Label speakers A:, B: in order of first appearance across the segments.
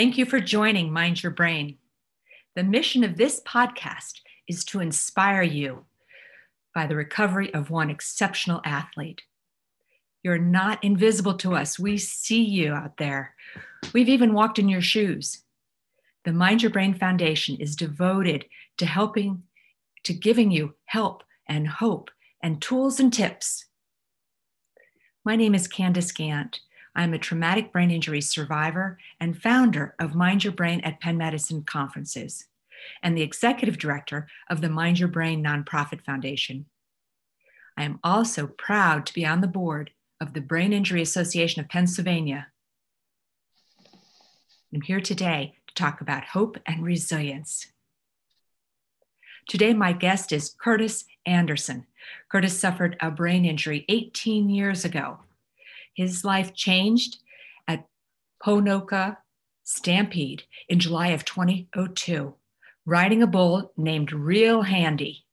A: Thank you for joining Mind Your Brain. The mission of this podcast is to inspire you by the recovery of one exceptional athlete. You're not invisible to us. We see you out there. We've even walked in your shoes. The Mind Your Brain Foundation is devoted to helping, to giving you help and hope and tools and tips. My name is Candace Gant. I'm a traumatic brain injury survivor and founder of Mind Your Brain at Penn Medicine conferences and the executive director of the Mind Your Brain nonprofit foundation. I am also proud to be on the board of the Brain Injury Association of Pennsylvania. I'm here today to talk about hope and resilience. Today, my guest is Curtis Anderson. Curtis suffered a brain injury 18 years ago. His life changed at Ponoka Stampede in July of 2002, riding a bull named Real Handy.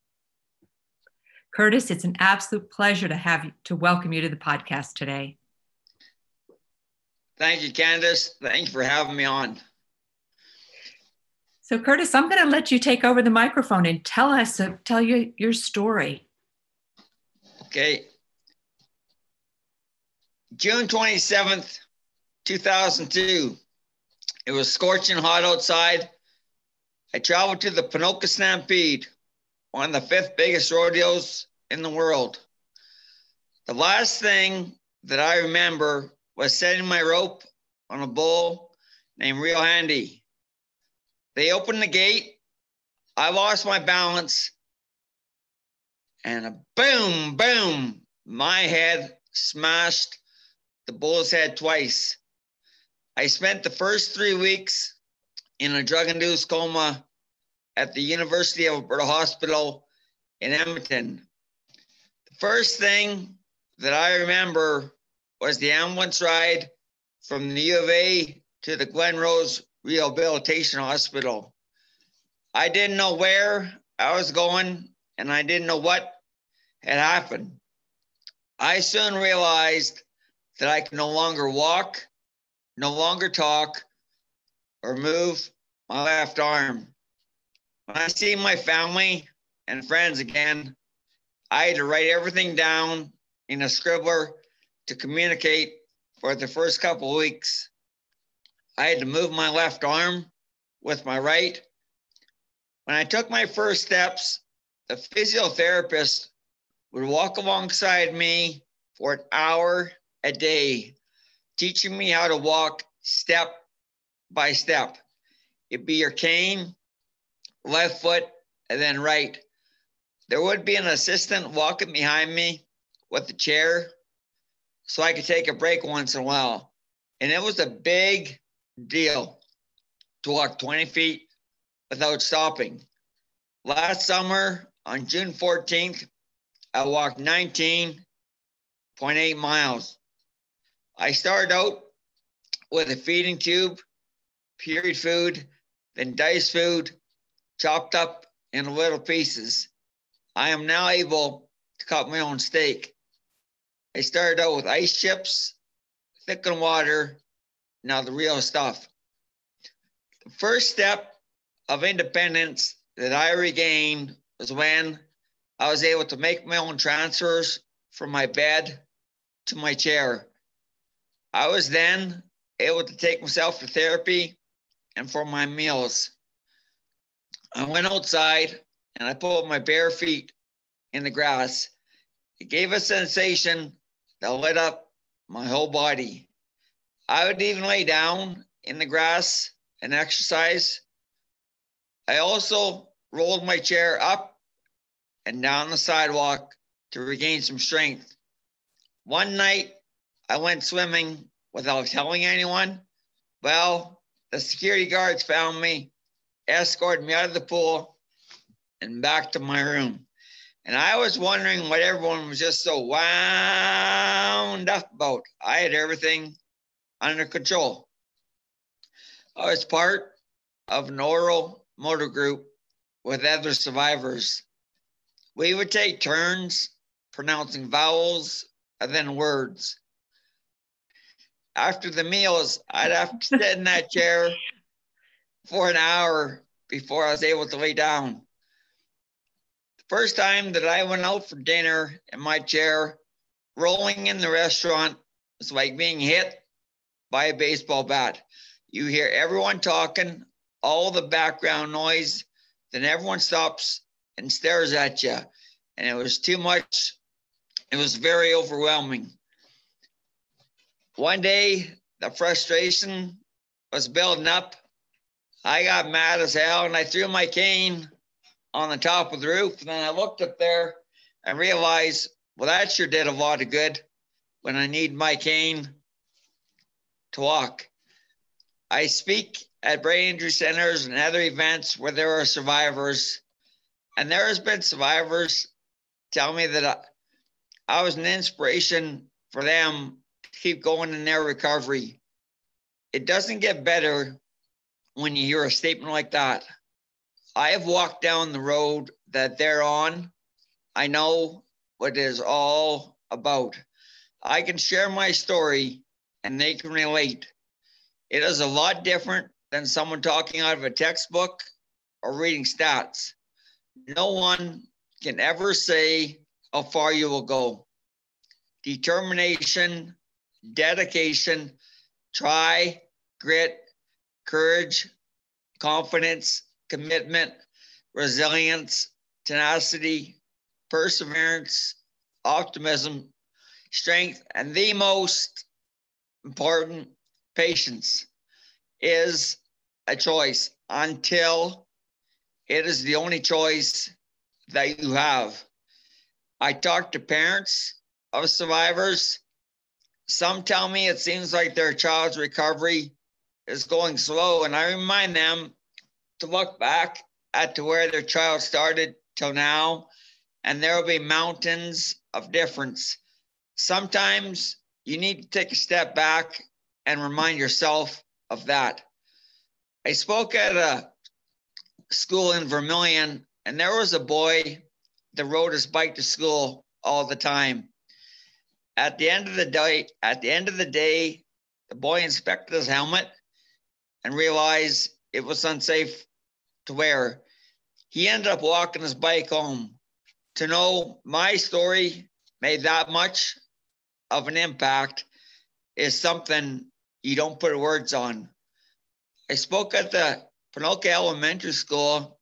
A: Curtis, it's an absolute pleasure to have you, to welcome you to the podcast today.
B: Thank you, Candace. Thank you for having me on.
A: So, Curtis, I'm going to let you take over the microphone and tell us, tell you your story.
B: Okay. June 27th, 2002. It was scorching hot outside. I traveled to the Ponoka Stampede, one of the fifth biggest rodeos in the world. The last thing that I remember was setting my rope on a bull named Real Handy. They opened the gate. I lost my balance. And a boom, boom, my head smashed the bull's head twice. I spent the first three weeks in a drug induced coma at the University of Alberta Hospital in Edmonton. The first thing that I remember was the ambulance ride from the U of A to the Glenrose Rehabilitation Hospital. I didn't know where I was going and I didn't know what had happened. I soon realized that I can no longer walk, no longer talk, or move my left arm. When I see my family and friends again, I had to write everything down in a scribbler to communicate for the first couple weeks. I had to move my left arm with my right. When I took my first steps, the physiotherapist would walk alongside me for an hour a day, teaching me how to walk step by step. It'd be your cane, left foot, and then right. There would be an assistant walking behind me with the chair so I could take a break once in a while. And it was a big deal to walk 20 feet without stopping. Last summer on June 14th, I walked 19.8 miles. I started out with a feeding tube, period food, then diced food, chopped up in little pieces. I am now able to cut my own steak. I started out with ice chips, thickened water, now, the real stuff. The first step of independence that I regained was when I was able to make my own transfers from my bed to my chair. I was then able to take myself to therapy and for my meals. I went outside and I pulled my bare feet in the grass. It gave a sensation that lit up my whole body. I would even lay down in the grass and exercise. I also rolled my chair up and down the sidewalk to regain some strength. One night, I went swimming without telling anyone. Well, the security guards found me, escorted me out of the pool, and back to my room. And I was wondering what everyone was just so wound up about. I had everything under control. I was part of an oral motor group with other survivors. We would take turns pronouncing vowels and then words. After the meals, I'd have to sit in that chair for an hour before I was able to lay down. The first time that I went out for dinner in my chair, rolling in the restaurant was like being hit by a baseball bat. You hear everyone talking, all the background noise, then everyone stops and stares at you. And it was too much. It was very overwhelming. One day, the frustration was building up. I got mad as hell and I threw my cane on the top of the roof. And then I looked up there and realized, well, that sure did a lot of good when I need my cane to walk. I speak at brain injury centers and other events where there are survivors. And there has been survivors tell me that I, I was an inspiration for them keep going in their recovery. It doesn't get better when you hear a statement like that. I have walked down the road that they're on. I know what it is all about. I can share my story and they can relate. It is a lot different than someone talking out of a textbook or reading stats. No one can ever say how far you will go. Determination, dedication, try, grit, courage, confidence, commitment, resilience, tenacity, perseverance, optimism, strength, and the most important, patience is a choice until it is the only choice that you have. I talk to parents of survivors. Some tell me it seems like their child's recovery is going slow, and I remind them to look back at to where their child started till now, and there will be mountains of difference. Sometimes you need to take a step back and remind yourself of that. I spoke at a school in Vermilion, and there was a boy that rode his bike to school all the time. At the end of the day, at the end of the day, the boy inspected his helmet and realized it was unsafe to wear. He ended up walking his bike home. To know my story made that much of an impact is something you don't put words on. I spoke at the Ponoka Elementary School.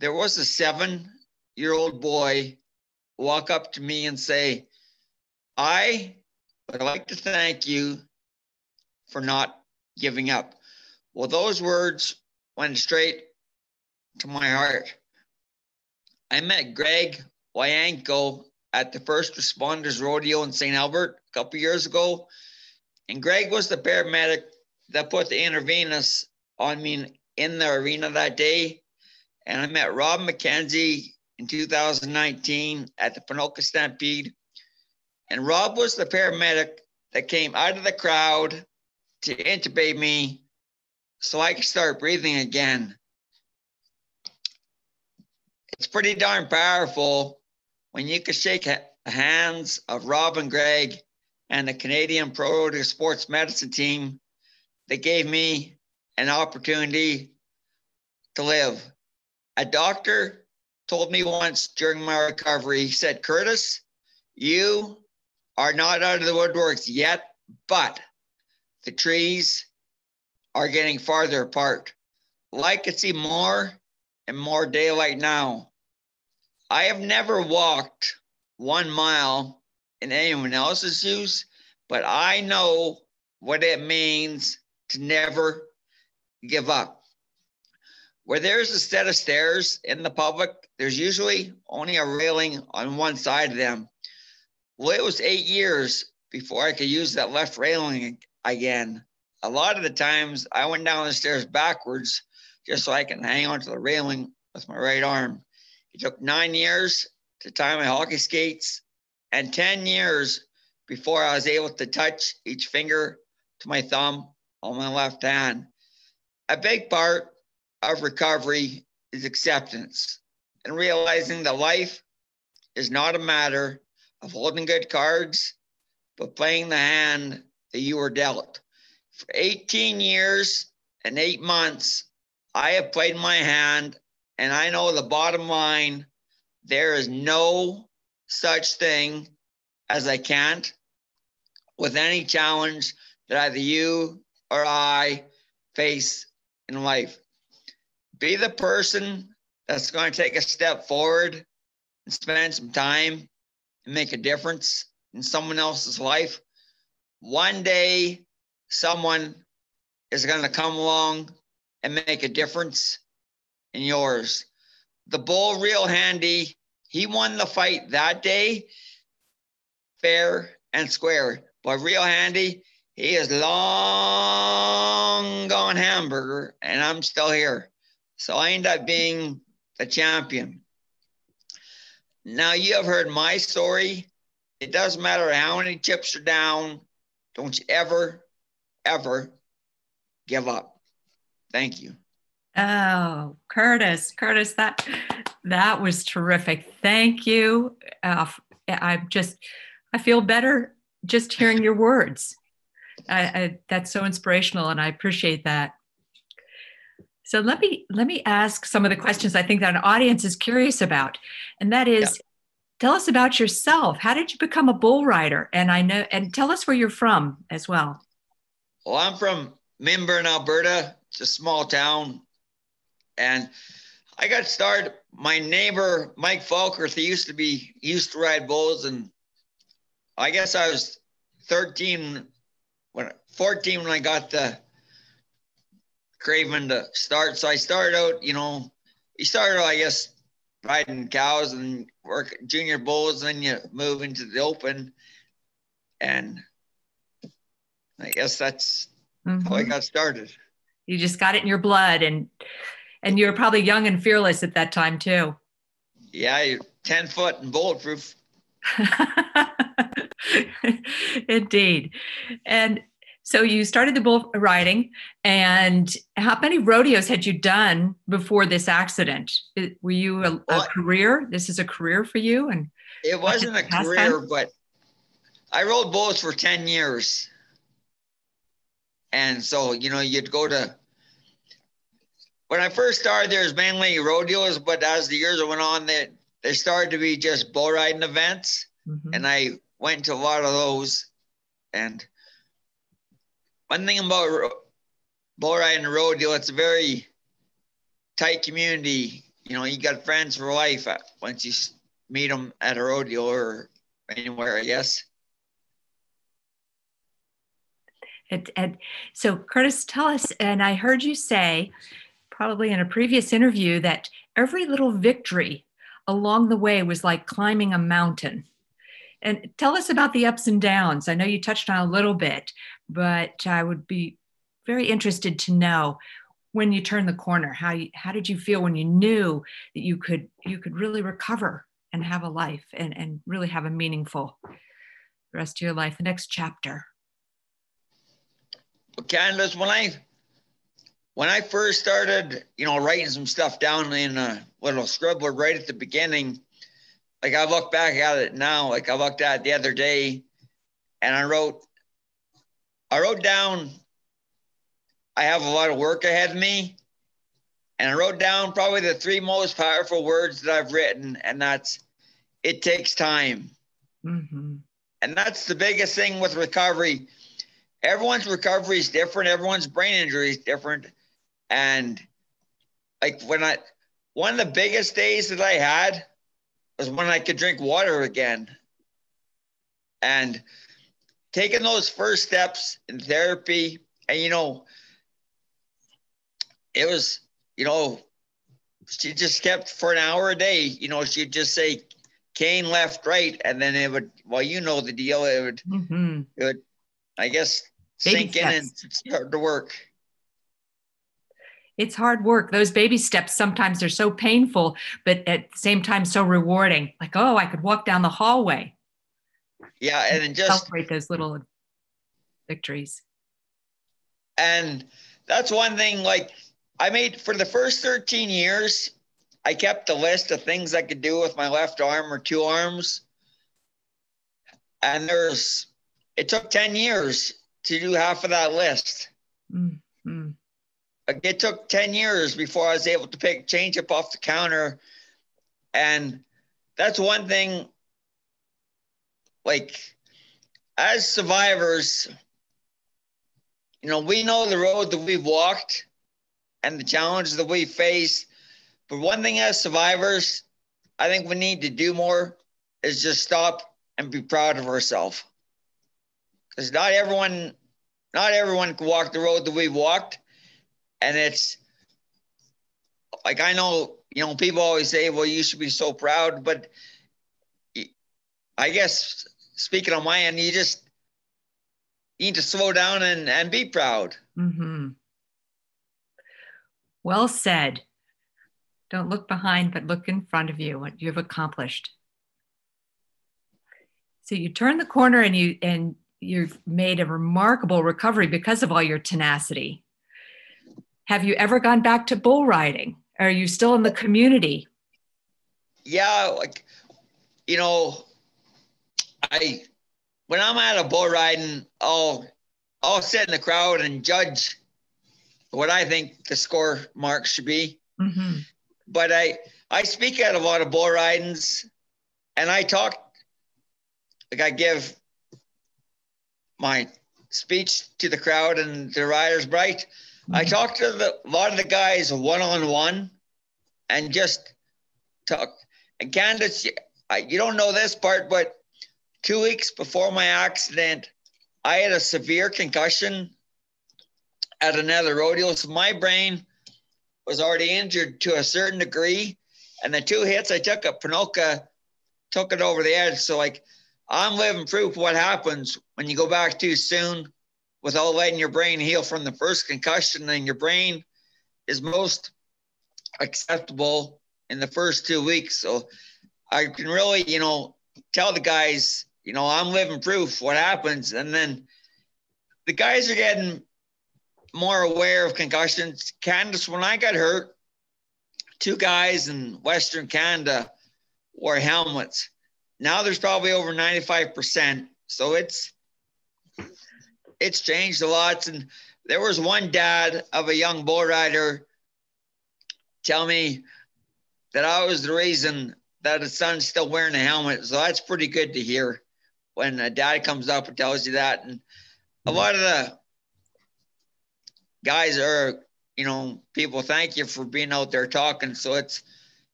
B: There was a seven year old boy walk up to me and say, I would like to thank you for not giving up. Well, those words went straight to my heart. I met Greg Wyanko at the First Responders Rodeo in St. Albert a couple years ago. And Greg was the paramedic that put the intravenous on me in the arena that day. And I met Rob McKenzie in 2019 at the Ponoka Stampede. And Rob was the paramedic that came out of the crowd to intubate me so I could start breathing again. It's pretty darn powerful when you can shake hands of Rob and Greg and the Canadian Pro Sports Medicine team that gave me an opportunity to live. A doctor told me once during my recovery, he said, Curtis, you are not out of the woodworks yet, but the trees are getting farther apart. Well, I see more and more daylight now. I have never walked one mile in anyone else's shoes, but I know what it means to never give up. Where there's a set of stairs in the public, there's usually only a railing on one side of them. Well, it was eight years before I could use that left railing again. A lot of the times I went down the stairs backwards just so I can hang onto the railing with my right arm. It took nine years to tie my hockey skates and 10 years before I was able to touch each finger to my thumb on my left hand. A big part of recovery is acceptance and realizing that life is not a matter of holding good cards, but playing the hand that you were dealt. For 18 years and eight months, I have played my hand, and I know the bottom line there is no such thing as I can't with any challenge that either you or I face in life. Be the person that's going to take a step forward and spend some time make a difference in someone else's life. One day, someone is going to come along and make a difference in yours. The bull real handy, he won the fight that day, fair and square. But real handy, he is long gone hamburger, and I'm still here. So I end up being the champion. Now you have heard my story. It doesn't matter how many chips are down. Don't you ever, ever give up. Thank you.
A: Oh, Curtis, Curtis, that that was terrific. Thank you. Uh, I just, I feel better just hearing your words. I, I, that's so inspirational, and I appreciate that. So let me let me ask some of the questions I think that an audience is curious about, and that is, yeah. tell us about yourself. How did you become a bull rider? And I know, and tell us where you're from as well.
B: Well, I'm from Minburn, Alberta. It's a small town, and I got started. My neighbor Mike Falkers, he used to be he used to ride bulls, and I guess I was 13 when 14 when I got the craving to start. So I started out, you know, you started, I guess, riding cows and work junior bulls, and then you move into the open. And I guess that's mm-hmm. how I mm-hmm. got started.
A: You just got it in your blood and and you were probably young and fearless at that time too.
B: Yeah, you're 10 foot and bulletproof.
A: Indeed. And so you started the bull riding, and how many rodeos had you done before this accident? Were you a, a career? This is a career for you, and
B: it wasn't a career, time? but I rode bulls for ten years, and so you know you'd go to. When I first started, there was mainly rodeos, but as the years went on, that there started to be just bull riding events, mm-hmm. and I went to a lot of those, and one thing about bull riding the rodeo, it's a very tight community. You know, you got friends for life uh, once you meet them at a rodeo or anywhere, I guess.
A: And so, Curtis, tell us, and I heard you say, probably in a previous interview, that every little victory along the way was like climbing a mountain. And tell us about the ups and downs. I know you touched on a little bit, but I would be very interested to know when you turned the corner how you, how did you feel when you knew that you could you could really recover and have a life and, and really have a meaningful rest of your life? The next chapter.
B: Well candace when i when i first started you know writing some stuff down in uh, a little scribbler right at the beginning like I look back at it now, like I looked at it the other day and I wrote, I wrote down, I have a lot of work ahead of me. And I wrote down probably the three most powerful words that I've written, and that's it takes time. Mm-hmm. And that's the biggest thing with recovery. Everyone's recovery is different, everyone's brain injury is different. And like when I, one of the biggest days that I had was when I could drink water again. And taking those first steps in therapy, and you know, it was, you know, she just kept for an hour a day, you know, she'd just say cane left, right, and then it would, well, you know the deal, it would, mm-hmm. it would I guess, Baby sink steps. in and start to work
A: it's hard work. Those baby steps sometimes are so painful, but at the same time so rewarding. Like, oh, I could walk down the hallway.
B: Yeah, and, and just
A: celebrate those little victories.
B: And that's one thing. Like, I made for the first 13 years, I kept a list of things I could do with my left arm or two arms. And there's, it took 10 years to do half of that list. Mm-hmm it took 10 years before I was able to pick change up off the counter. And that's one thing, like, as survivors, you know, we know the road that we've walked and the challenges that we face. But one thing as survivors, I think we need to do more is just stop and be proud of ourselves. Because not everyone, not everyone can walk the road that we've walked. And it's like I know, you know, people always say, well, you should be so proud, but I guess speaking on my end, you just need to slow down and, and be proud.
A: Mm-hmm. Well said. Don't look behind, but look in front of you, what you've accomplished. So you turn the corner and you and you've made a remarkable recovery because of all your tenacity. Have you ever gone back to bull riding? Are you still in the community?
B: Yeah, like you know, I when I'm at a bull riding, I'll I'll sit in the crowd and judge what I think the score mark should be. Mm-hmm. But I I speak at a lot of bull ridings, and I talk like I give my speech to the crowd and the riders bright. Mm-hmm. I talk to the, a lot of the guys one on one, and just talk. And Candace, I, you don't know this part, but two weeks before my accident, I had a severe concussion at another rodeo. So my brain was already injured to a certain degree. And the two hits I took at Ponoka took it over the edge. So like I'm living proof what happens when you go back too soon without letting your brain heal from the first concussion and your brain is most acceptable in the first two weeks. So I can really, you know, tell the guys, you know, I'm living proof what happens. And then the guys are getting more aware of concussions. Candace, when I got hurt, two guys in Western Canada wore helmets. Now there's probably over 95%. So it's it's changed a lot. And there was one dad of a young bull rider tell me that I was the reason that his son's still wearing a helmet. So that's pretty good to hear when a dad comes up and tells you that. And a mm-hmm. lot of the guys are, you know, people thank you for being out there talking. So it's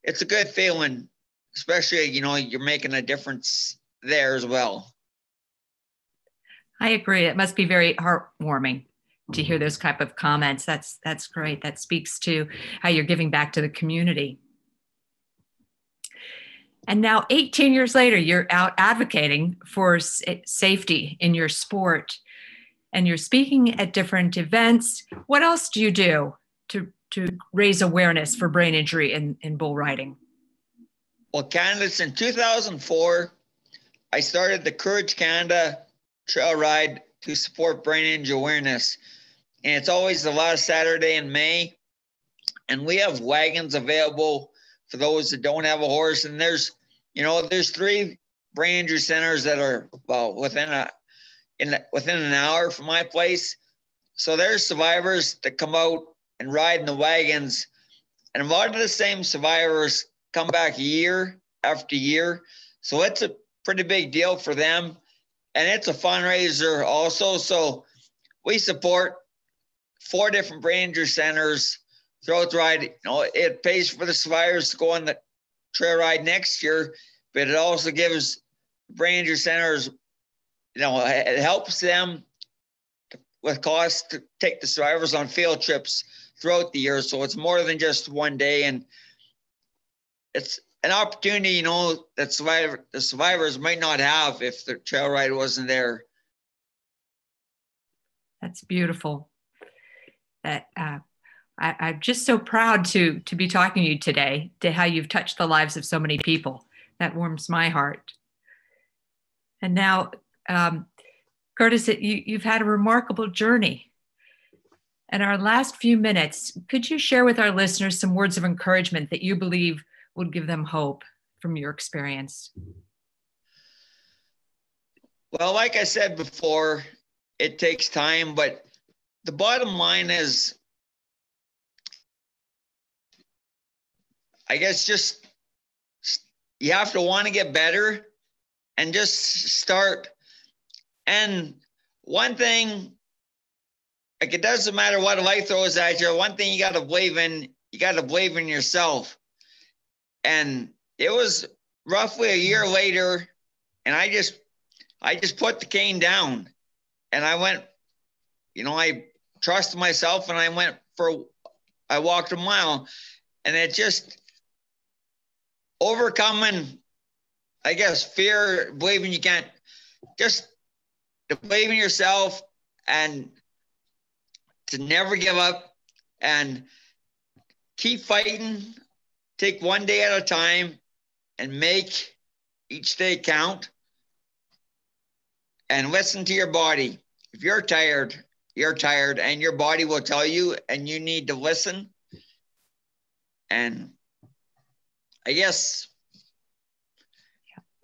B: it's a good feeling, especially you know you're making a difference there as well.
A: I agree. It must be very heartwarming to hear mm-hmm. those type of comments. That's that's great. That speaks to how you're giving back to the community. And now, 18 years later, you're out advocating for safety in your sport and you're speaking at different events. What else do you do to, to raise awareness for brain injury in, in bull riding?
B: Well, Candace in 2004, I started the Courage Canada trail ride to support brain injury awareness. And it's always the last Saturday in May. And we have wagons available for those that don't have a horse. And there's, you know, there's three brain injury centers that are well within a in within an hour from my place. So there's survivors that come out and ride in the wagons, and a lot of the same survivors come back year after year. So it's a pretty big deal for them, and it's a fundraiser also. So we support four different ranger centers throughout the ride. You know, it pays for the survivors to go on the trail ride next year, but it also gives ranger centers you know, it helps them with costs to take the survivors on field trips throughout the year. So it's more than just one day, and it's an opportunity, you know, that survivor, the survivors might not have if the trail ride wasn't there.
A: That's beautiful. That uh, I, am just so proud to to be talking to you today. To how you've touched the lives of so many people. That warms my heart. And now, um, Curtis, you, you've had a remarkable journey. In our last few minutes, could you share with our listeners some words of encouragement that you believe would give them hope from your experience?
B: Well, like I said before, it takes time, but the bottom line is I guess just you have to want to get better and just start. And one thing, like it doesn't matter what life throws at you, one thing you got to believe in, you got to believe in yourself. And it was roughly a year later, and I just, I just put the cane down and I went, you know, I trusted myself and I went for, I walked a mile and it just, overcoming, I guess, fear, believing you can't, just in yourself and to never give up and keep fighting, take one day at a time and make each day count. And listen to your body. If you're tired, you're tired and your body will tell you and you need to listen. And I guess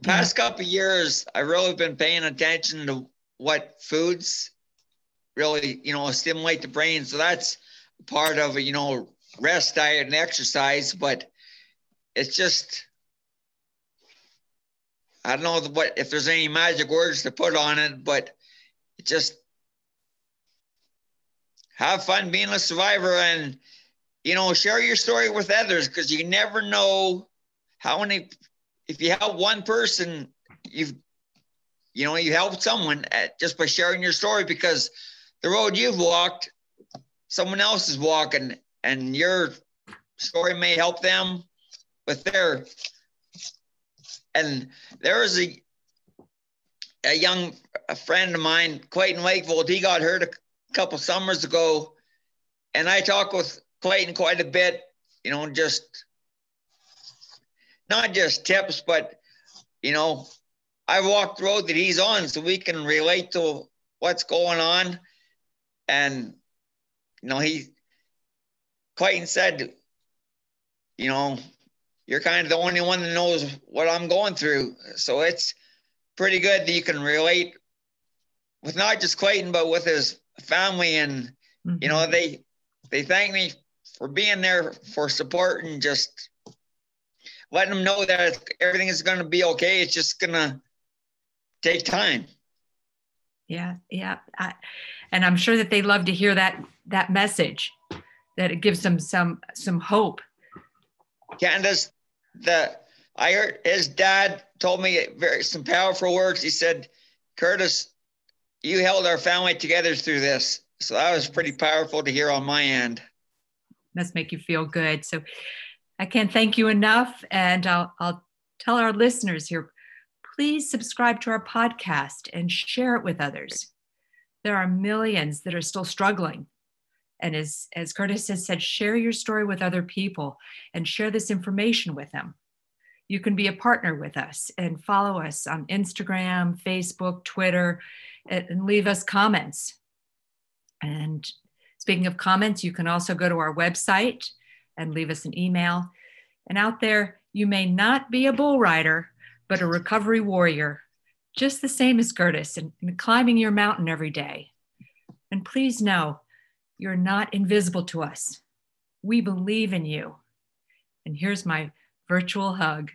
B: past couple years, I've really been paying attention to what foods really, you know, stimulate the brain. So that's part of you know, rest diet and exercise, but it's just I don't know what if there's any magic words to put on it, but it just have fun being a survivor and you know share your story with others because you never know how many if you help one person you've you know you helped someone at, just by sharing your story because the road you've walked someone else is walking and your story may help them with their and there was a a young a friend of mine clayton wakefield he got hurt a couple summers ago and i talked with clayton quite a bit you know just not just tips, but you know, I walked the road that he's on so we can relate to what's going on. And you know, he Clayton said, you know, you're kind of the only one that knows what I'm going through. So it's pretty good that you can relate with not just Clayton, but with his family. And, mm-hmm. you know, mm-hmm. they they thank me for being there for support and just letting them know that everything is going to be okay. It's just going to take time.
A: Yeah, yeah, I, and I'm sure that they love to hear that that message, that it gives them some some hope.
B: Candace, the I heard his dad told me very some powerful words. He said, "Curtis, you held our family together through this." So that was pretty powerful to hear on my end.
A: Must make you feel good. So I can't thank you enough. And I'll, I'll tell our listeners here please subscribe to our podcast and share it with others. There are millions that are still struggling. And as, as Curtis has said, share your story with other people and share this information with them. You can be a partner with us and follow us on Instagram, Facebook, Twitter, and leave us comments. And speaking of comments, you can also go to our website and leave us an email. And out there, you may not be a bull rider, but a recovery warrior, just the same as Curtis and, climbing your mountain every day. And please know you're not invisible to us. We believe in you. And here's my virtual hug.